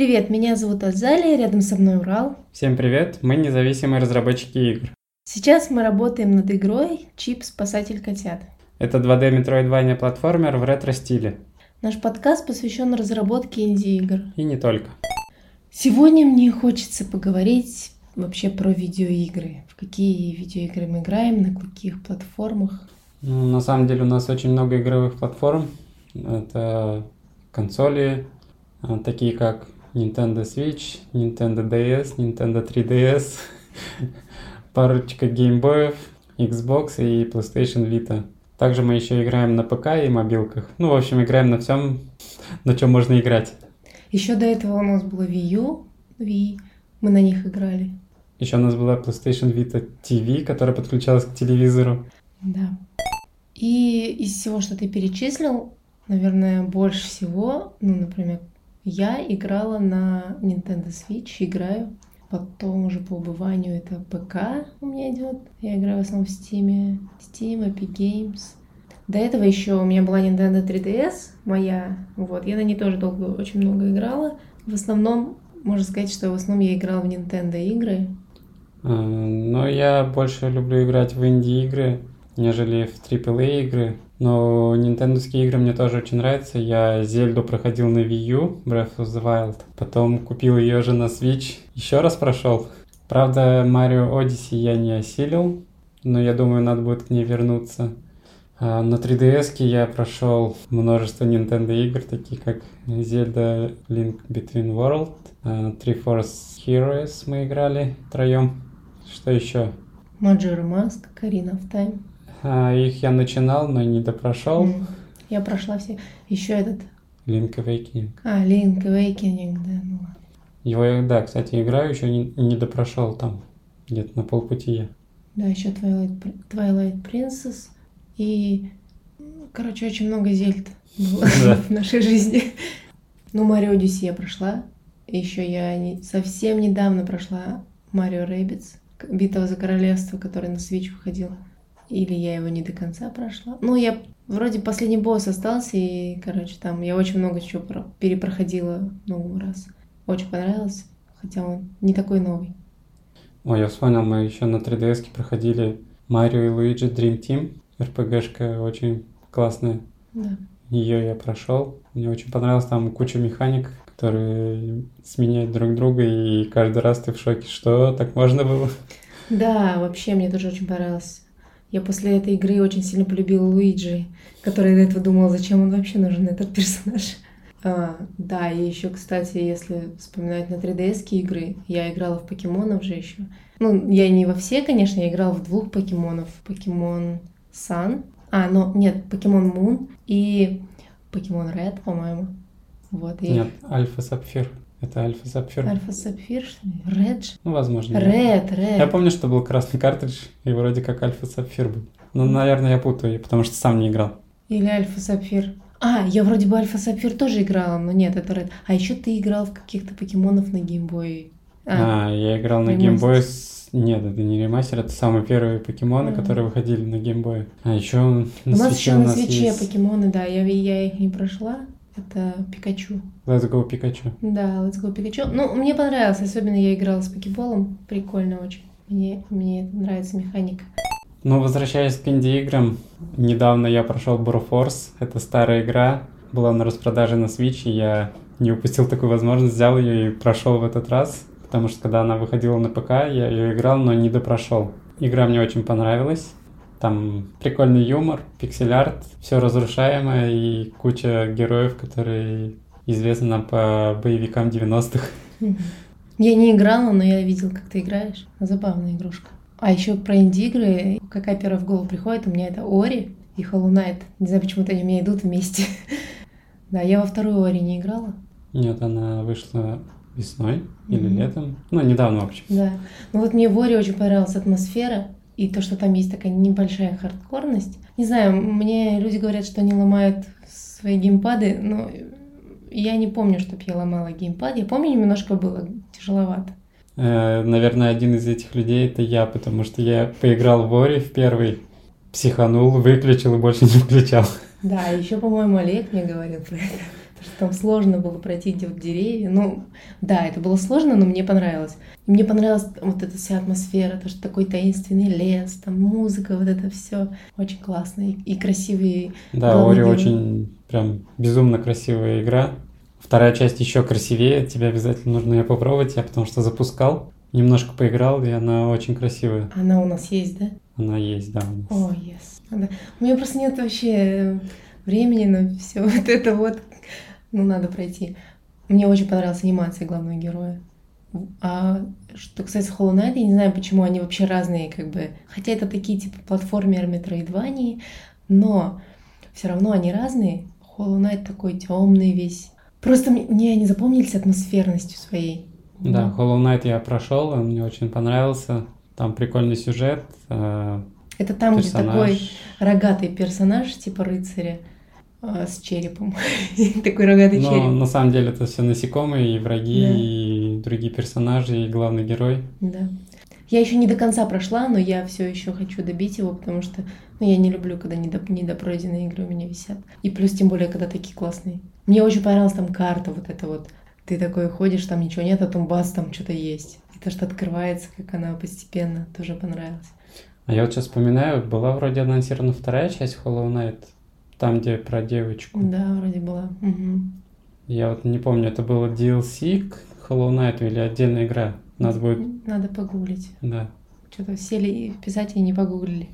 Привет, меня зовут Азалия, рядом со мной Урал. Всем привет, мы независимые разработчики игр. Сейчас мы работаем над игрой «Чип. Спасатель котят». Это 2D Metroidvania платформер в ретро-стиле. Наш подкаст посвящен разработке инди-игр. И не только. Сегодня мне хочется поговорить вообще про видеоигры. В какие видеоигры мы играем, на каких платформах. Ну, на самом деле у нас очень много игровых платформ. Это консоли, а, такие как Nintendo Switch, Nintendo DS, Nintendo 3DS, парочка геймбоев, Xbox и PlayStation Vita. Также мы еще играем на ПК и мобилках. Ну, в общем, играем на всем, на чем можно играть. Еще до этого у нас было Wii U, Wii, мы на них играли. Еще у нас была PlayStation Vita TV, которая подключалась к телевизору. Да. И из всего, что ты перечислил, наверное, больше всего, ну, например, я играла на Nintendo Switch, играю. Потом уже по убыванию это ПК у меня идет. Я играю в основном в Steam, Steam, Epic Games. До этого еще у меня была Nintendo 3DS моя. Вот, я на ней тоже долго, очень много играла. В основном, можно сказать, что в основном я играла в Nintendo игры. А, но я больше люблю играть в инди-игры, нежели в AAA игры. Но нинтендовские игры мне тоже очень нравятся. Я Зельду проходил на Wii U, Breath of the Wild. Потом купил ее же на Switch. Еще раз прошел. Правда, Mario Odyssey я не осилил, но я думаю, надо будет к ней вернуться. А на 3DS я прошел множество Nintendo игр, такие как Zelda Link Between World, uh, Three Force Heroes мы играли втроем. Что еще? Majora Mask, Karina of Time. А, их я начинал, но не допрошел. Mm. Я прошла все. Еще этот. Link Awakening. А, Link Awakening, да, ну ладно. Его, да, кстати, играю, еще не, не допрошел там, где-то на полпути я. Да, еще Twilight, Twilight Princess и, короче, очень много зельд было в нашей жизни. Ну, Марио Odyssey я прошла. Еще я не, совсем недавно прошла Марио Rabbids, Битва за королевство, который на Switch выходил. Или я его не до конца прошла. Ну, я вроде последний босс остался, и, короче, там я очень много чего перепроходила много раз. Очень понравилось, хотя он не такой новый. Ой, я вспомнил, мы еще на 3DS проходили Марио и Луиджи Dream Team. РПГшка очень классная. Да. Ее я прошел. Мне очень понравилось, там куча механик, которые сменяют друг друга, и каждый раз ты в шоке, что так можно было. Да, вообще мне тоже очень понравилось. Я после этой игры очень сильно полюбила Луиджи, который до этого думала, зачем он вообще нужен, этот персонаж. А, да, и еще, кстати, если вспоминать на 3DS игры, я играла в покемонов же еще. Ну, я не во все, конечно, я играла в двух покемонов. Покемон Sun, а, ну, нет, покемон Moon и покемон Red, по-моему. Вот, и... Нет, Альфа Сапфир. Это Альфа Сапфир. Альфа Сапфир, что ли? Red? Ну, возможно. Red, Red. Я помню, что был красный картридж, и вроде как Альфа Сапфир был. Ну, наверное, я путаю, потому что сам не играл. Или Альфа Сапфир. А, я вроде бы Альфа Сапфир тоже играла, но нет, это Red. А еще ты играл в каких-то покемонов на геймбое. А, а, я играл на геймбое с... Нет, это не ремастер, это самые первые покемоны, а. которые выходили на геймбое. А еще на у нас еще на свече есть... покемоны, да, я, я их не прошла. Это Пикачу. Let's Go Пикачу. Да, Let's Go Пикачу. Ну, мне понравилось, особенно я играла с покеболом. Прикольно очень. Мне, мне нравится механика. Ну, возвращаясь к инди-играм, недавно я прошел Broforce. Это старая игра, была на распродаже на Switch, и я не упустил такую возможность, взял ее и прошел в этот раз. Потому что когда она выходила на ПК, я ее играл, но не допрошел. Игра мне очень понравилась. Там прикольный юмор, пиксель-арт, все разрушаемое и куча героев, которые известны нам по боевикам 90-х. Я не играла, но я видел, как ты играешь. Забавная игрушка. А еще про инди-игры, какая первая в голову приходит, у меня это Ори и Hollow Knight. Не знаю, почему-то они у меня идут вместе. да, я во вторую Ори не играла. Нет, она вышла весной или летом. Ну, недавно, в общем. Да. Ну вот мне в Ори очень понравилась атмосфера и то, что там есть такая небольшая хардкорность. Не знаю, мне люди говорят, что они ломают свои геймпады, но я не помню, чтобы я ломала геймпад. Я помню, немножко было тяжеловато. Э, наверное, один из этих людей это я, потому что я поиграл в Ори в первый, психанул, выключил и больше не включал. Да, еще, по-моему, Олег мне говорил про это. Что там сложно было пройти где вот деревья. Ну, да, это было сложно, но мне понравилось. Мне понравилась вот эта вся атмосфера, то, что такой таинственный лес, там музыка, вот это все очень классно и, и красивые. Да, Ори очень прям безумно красивая игра. Вторая часть еще красивее, тебе обязательно нужно ее попробовать, я потому что запускал, немножко поиграл, и она очень красивая. Она у нас есть, да? Она есть, да. О, oh, yes. Да. У меня просто нет вообще времени на все вот это вот. Ну, надо пройти. Мне очень понравилась анимация главного героя. А что касается Hollow Knight, я не знаю, почему они вообще разные, как бы. Хотя это такие типа платформеры Metroidvania, но все равно они разные. Hollow Knight такой темный весь. Просто мне они запомнились атмосферностью своей. Да, Hollow Knight я прошел, он мне очень понравился. Там прикольный сюжет. Э, это там, персонаж. где такой рогатый персонаж, типа рыцаря с черепом. такой рогатый Но череп. на самом деле это все насекомые, и враги, да. и другие персонажи, и главный герой. Да. Я еще не до конца прошла, но я все еще хочу добить его, потому что ну, я не люблю, когда недопройденные игры у меня висят. И плюс тем более, когда такие классные. Мне очень понравилась там карта вот эта вот. Ты такой ходишь, там ничего нет, а там бас, там что-то есть. И то, что открывается, как она постепенно, тоже понравилось. А я вот сейчас вспоминаю, была вроде анонсирована вторая часть Hollow Knight, там, где про девочку. Да, вроде была. Угу. Я вот не помню, это было DLC к Hollow Knight или отдельная игра? Нас будет... Надо погуглить. Да. Что-то сели писать и не погуглили.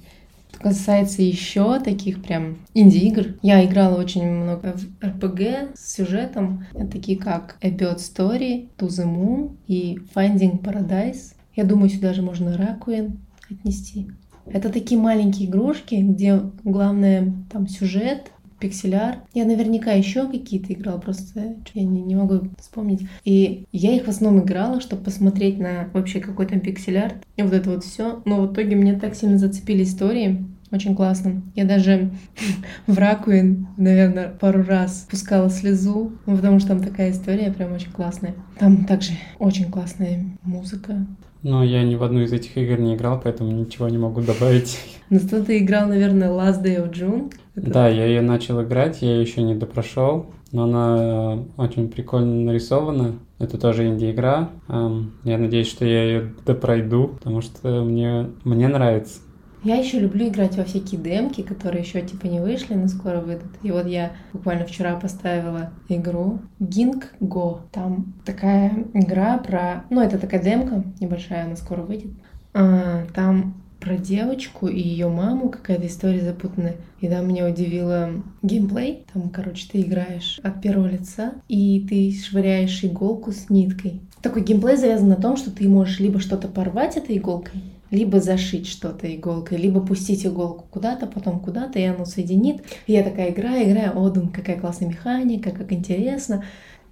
Что касается еще таких прям инди-игр, я играла очень много в RPG с сюжетом, такие как A Bird Story, To the Moon и Finding Paradise. Я думаю, сюда же можно Requiem отнести. Это такие маленькие игрушки, где главное там сюжет, пикселяр. Я наверняка еще какие-то играла, просто я не, не могу вспомнить. И я их в основном играла, чтобы посмотреть на вообще какой там пикселяр и вот это вот все. Но в итоге мне так сильно зацепили истории, очень классно. Я даже в Ракуин, наверное, пару раз пускала слезу, потому что там такая история прям очень классная. Там также очень классная музыка. Но я ни в одну из этих игр не играл, поэтому ничего не могу добавить. Но зато ты играл, наверное, Last Day of June. Это... Да, я ее начал играть, я ее еще не допрошел, но она очень прикольно нарисована. Это тоже инди-игра. Я надеюсь, что я ее допройду, потому что мне, мне нравится. Я еще люблю играть во всякие демки, которые еще типа не вышли, но скоро выйдут. И вот я буквально вчера поставила игру Ging Go. Там такая игра про... Ну, это такая демка небольшая, она скоро выйдет. А, там про девочку и ее маму какая-то история запутанная. И там меня удивило геймплей. Там, короче, ты играешь от первого лица, и ты швыряешь иголку с ниткой. Такой геймплей завязан на том, что ты можешь либо что-то порвать этой иголкой, либо зашить что-то иголкой, либо пустить иголку куда-то, потом куда-то, и оно соединит. И я такая играю, играю, о, думаю, какая классная механика, как интересно.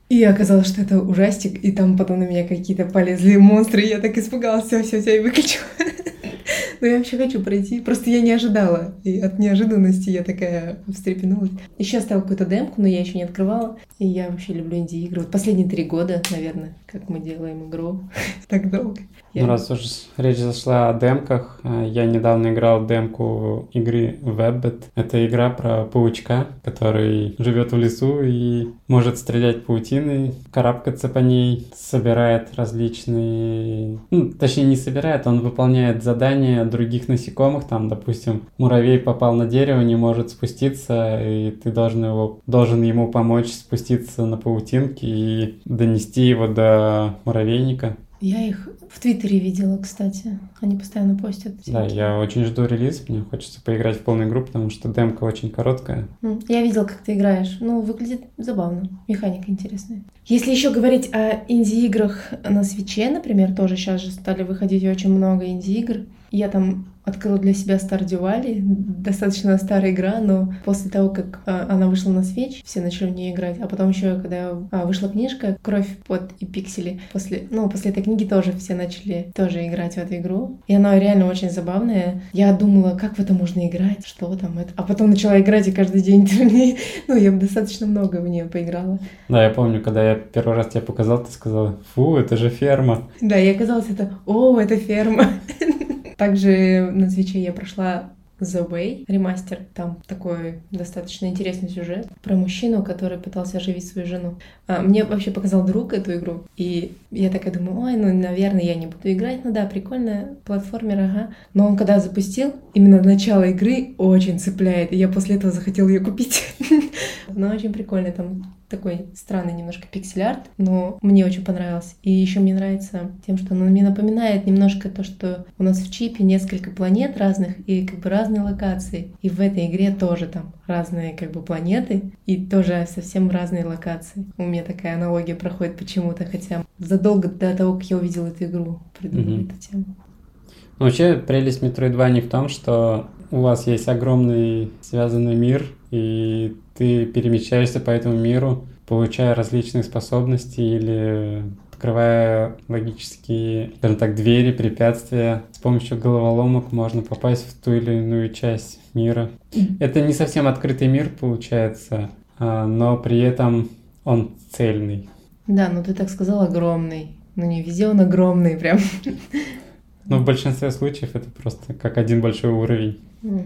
И оказалось, что это ужастик, и там потом на меня какие-то полезли монстры, и я так испугалась, все, все, все, и выключила. Но я вообще хочу пройти. Просто я не ожидала. И от неожиданности я такая встрепенулась. Еще оставила какую-то демку, но я еще не открывала. И я вообще люблю инди-игры. Вот последние три года, наверное, как мы делаем игру. так долго. Ну, раз уж речь зашла о демках, э, я недавно играл демку игры Webbit. Это игра про паучка, который живет в лесу и может стрелять паутиной, карабкаться по ней, собирает различные... Ну, точнее, не собирает, он выполняет задания других насекомых. Там, допустим, муравей попал на дерево, не может спуститься, и ты должен, его, должен ему помочь спуститься на паутинке и донести его до муравейника. Я их в Твиттере видела, кстати. Они постоянно постят. Да, я очень жду релиз. Мне хочется поиграть в полную игру, потому что демка очень короткая. Я видела, как ты играешь. Ну, выглядит забавно. Механика интересная. Если еще говорить о инди-играх на свече, например, тоже сейчас же стали выходить очень много инди-игр. Я там открыла для себя Stardew Valley. Достаточно старая игра, но после того, как а, она вышла на свеч, все начали в нее играть. А потом еще, когда а, вышла книжка «Кровь под и пиксели», после, ну, после этой книги тоже все начали тоже играть в эту игру. И она реально очень забавная. Я думала, как в это можно играть, что там это. А потом начала играть, и каждый день ну, я достаточно много в нее поиграла. Да, я помню, когда я первый раз тебе показал, ты сказала, фу, это же ферма. Да, и оказалось это, о, это ферма. Также на свече я прошла The Way, ремастер. Там такой достаточно интересный сюжет про мужчину, который пытался оживить свою жену. А, мне вообще показал друг эту игру, и я такая думаю, ой, ну, наверное, я не буду играть. Ну да, прикольная платформер, ага. Но он когда запустил, именно начало игры очень цепляет, и я после этого захотела ее купить. Но очень прикольно, там такой странный немножко пиксель-арт, но мне очень понравился. И еще мне нравится тем, что он мне напоминает немножко то, что у нас в чипе несколько планет разных и как бы разные локации. И в этой игре тоже там разные как бы планеты и тоже совсем разные локации. У меня такая аналогия проходит почему-то, хотя задолго до того, как я увидела эту игру, придумала mm-hmm. эту тему. Ну, вообще, прелесть Metroidvania в том, что у вас есть огромный связанный мир, и ты перемещаешься по этому миру, получая различные способности или открывая логические, скажем так, двери, препятствия. С помощью головоломок можно попасть в ту или иную часть мира. Это не совсем открытый мир получается, а, но при этом он цельный. Да, ну ты так сказал огромный. Ну не везде он огромный прям. Но в большинстве случаев это просто как один большой уровень. Угу.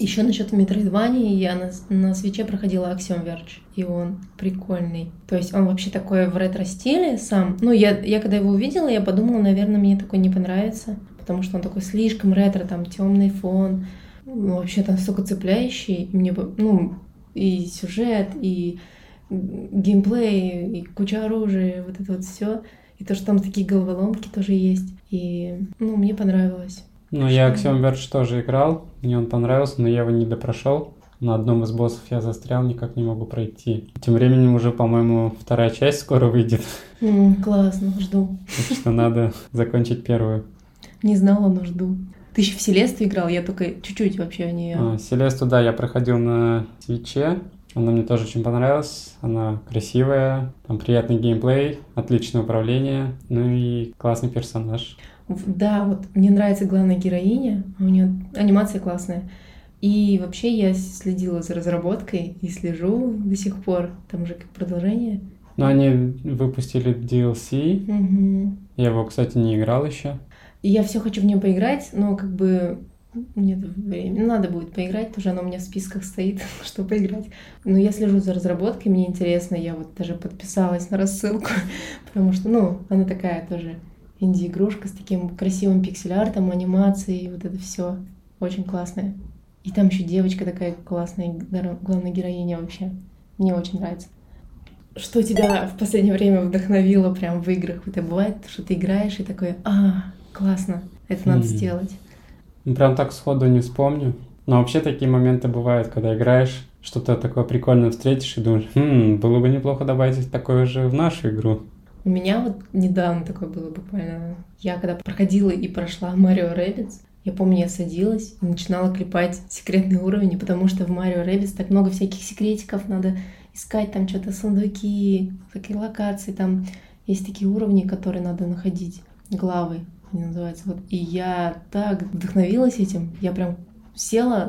Еще насчет Metroidvania я на, на свече проходила Axiom Verge, и он прикольный. То есть он вообще такой в ретро-стиле сам. Ну, я, я когда его увидела, я подумала, наверное, мне такой не понравится, потому что он такой слишком ретро, там темный фон, ну, вообще там столько цепляющий. Мне, ну, и сюжет, и геймплей, и куча оружия, вот это вот все. И то, что там такие головоломки тоже есть. И, ну, мне понравилось. Ну, я Axiom Verge тоже играл, мне он понравился, но я его не допрошел. На одном из боссов я застрял, никак не могу пройти. Тем временем уже, по-моему, вторая часть скоро выйдет. Mm, классно, жду. Так что надо закончить первую. Не знала, но жду. Ты еще в Селесту играл, я только чуть-чуть вообще в нее. А, Селесту, да, я проходил на свече. Она мне тоже очень понравилась. Она красивая, там приятный геймплей, отличное управление, ну и классный персонаж. Да, вот мне нравится главная героиня, у нее анимация классная. И вообще я следила за разработкой и слежу до сих пор. Там уже как продолжение. Ну, они выпустили DLC. Угу. Я его, кстати, не играл еще. я все хочу в нее поиграть, но как бы нет времени. Надо будет поиграть, тоже оно у меня в списках стоит, что поиграть. Но я слежу за разработкой, мне интересно, я вот даже подписалась на рассылку, потому что, ну, она такая тоже инди-игрушка с таким красивым пиксель-артом, анимацией, вот это все очень классное. И там еще девочка такая классная, главная героиня вообще. Мне очень нравится. Что тебя в последнее время вдохновило прям в играх? Это бывает, что ты играешь и такой, а, классно, это надо mm-hmm. сделать. Ну, прям так сходу не вспомню. Но вообще такие моменты бывают, когда играешь, что-то такое прикольное встретишь и думаешь, хм, было бы неплохо добавить такое же в нашу игру. У меня вот недавно такое было буквально. Я когда проходила и прошла Марио Rabbids, я помню, я садилась и начинала клепать секретные уровни, потому что в Марио Rabbids так много всяких секретиков, надо искать там что-то, сундуки, такие локации, там есть такие уровни, которые надо находить, главы они называются. Вот. И я так вдохновилась этим, я прям села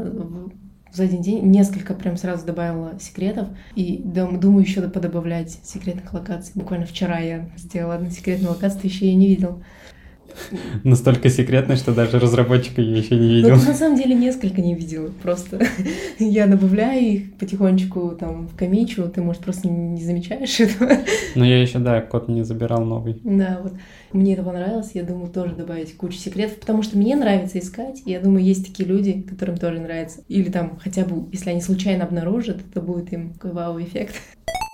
за один день несколько прям сразу добавила секретов. И думаю еще подобавлять секретных локаций. Буквально вчера я сделала одну секретную локацию, ты еще ее не видел. Настолько секретно, что даже разработчик ее еще не видел. Ну, на самом деле несколько не видела. Просто я добавляю их потихонечку там в комичу, ты, может, просто не замечаешь этого. Но я еще, да, код не забирал новый. Да, вот. Мне это понравилось, я думаю, тоже добавить кучу секретов, потому что мне нравится искать, и я думаю, есть такие люди, которым тоже нравится. Или там хотя бы, если они случайно обнаружат, это будет им вау-эффект.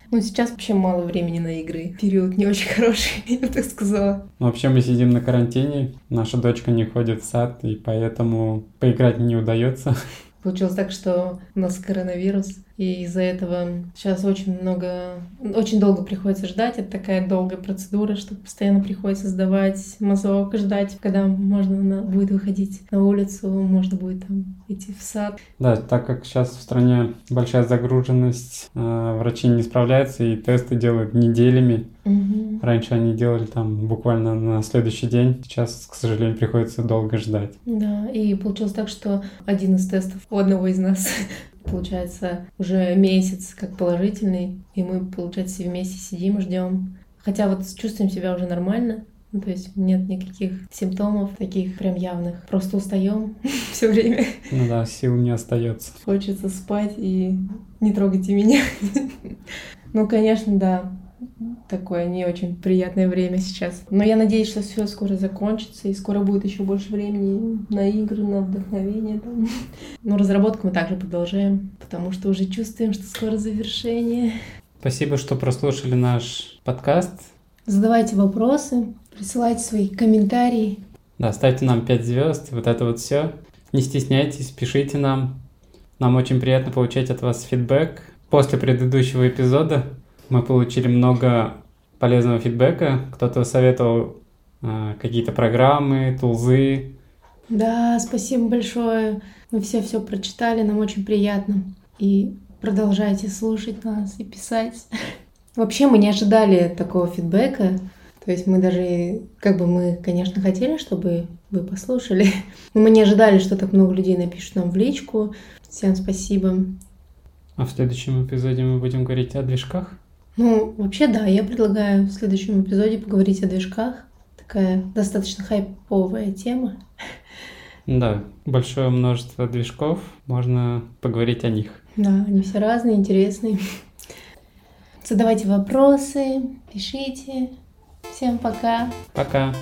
Ну, сейчас вообще мало времени на игры. Период не очень хороший, я бы так сказала. Ну, вообще мы сидим на карантине, наша дочка не ходит в сад, и поэтому поиграть не удается. Получилось так, что у нас коронавирус, и из-за этого сейчас очень много, очень долго приходится ждать. Это такая долгая процедура, что постоянно приходится сдавать мазок, ждать, когда можно на, будет выходить на улицу, можно будет там идти в сад. Да, так как сейчас в стране большая загруженность, э, врачи не справляются и тесты делают неделями. Угу. Раньше они делали там буквально на следующий день. Сейчас, к сожалению, приходится долго ждать. Да, и получилось так, что один из тестов у одного из нас получается, уже месяц как положительный, и мы, получается, вместе сидим, ждем. Хотя вот чувствуем себя уже нормально, Ну, то есть нет никаких симптомов таких прям явных. Просто устаем все время. Ну да, сил не остается. Хочется спать и не трогайте меня. Ну, конечно, да такое не очень приятное время сейчас. Но я надеюсь, что все скоро закончится, и скоро будет еще больше времени на игры, на вдохновение. Там. Но разработку мы также продолжаем, потому что уже чувствуем, что скоро завершение. Спасибо, что прослушали наш подкаст. Задавайте вопросы, присылайте свои комментарии. Да, ставьте нам 5 звезд, вот это вот все. Не стесняйтесь, пишите нам. Нам очень приятно получать от вас фидбэк. После предыдущего эпизода мы получили много полезного фидбэка. Кто-то советовал э, какие-то программы, тулзы. Да, спасибо большое. Мы все все прочитали, нам очень приятно. И продолжайте слушать нас и писать. Вообще мы не ожидали такого фидбэка. То есть мы даже, как бы мы, конечно, хотели, чтобы вы послушали, но мы не ожидали, что так много людей напишут нам в личку. Всем спасибо. А в следующем эпизоде мы будем говорить о движках? Ну, вообще, да, я предлагаю в следующем эпизоде поговорить о движках. Такая достаточно хайповая тема. Да, большое множество движков, можно поговорить о них. Да, они все разные, интересные. Задавайте вопросы, пишите. Всем пока. Пока.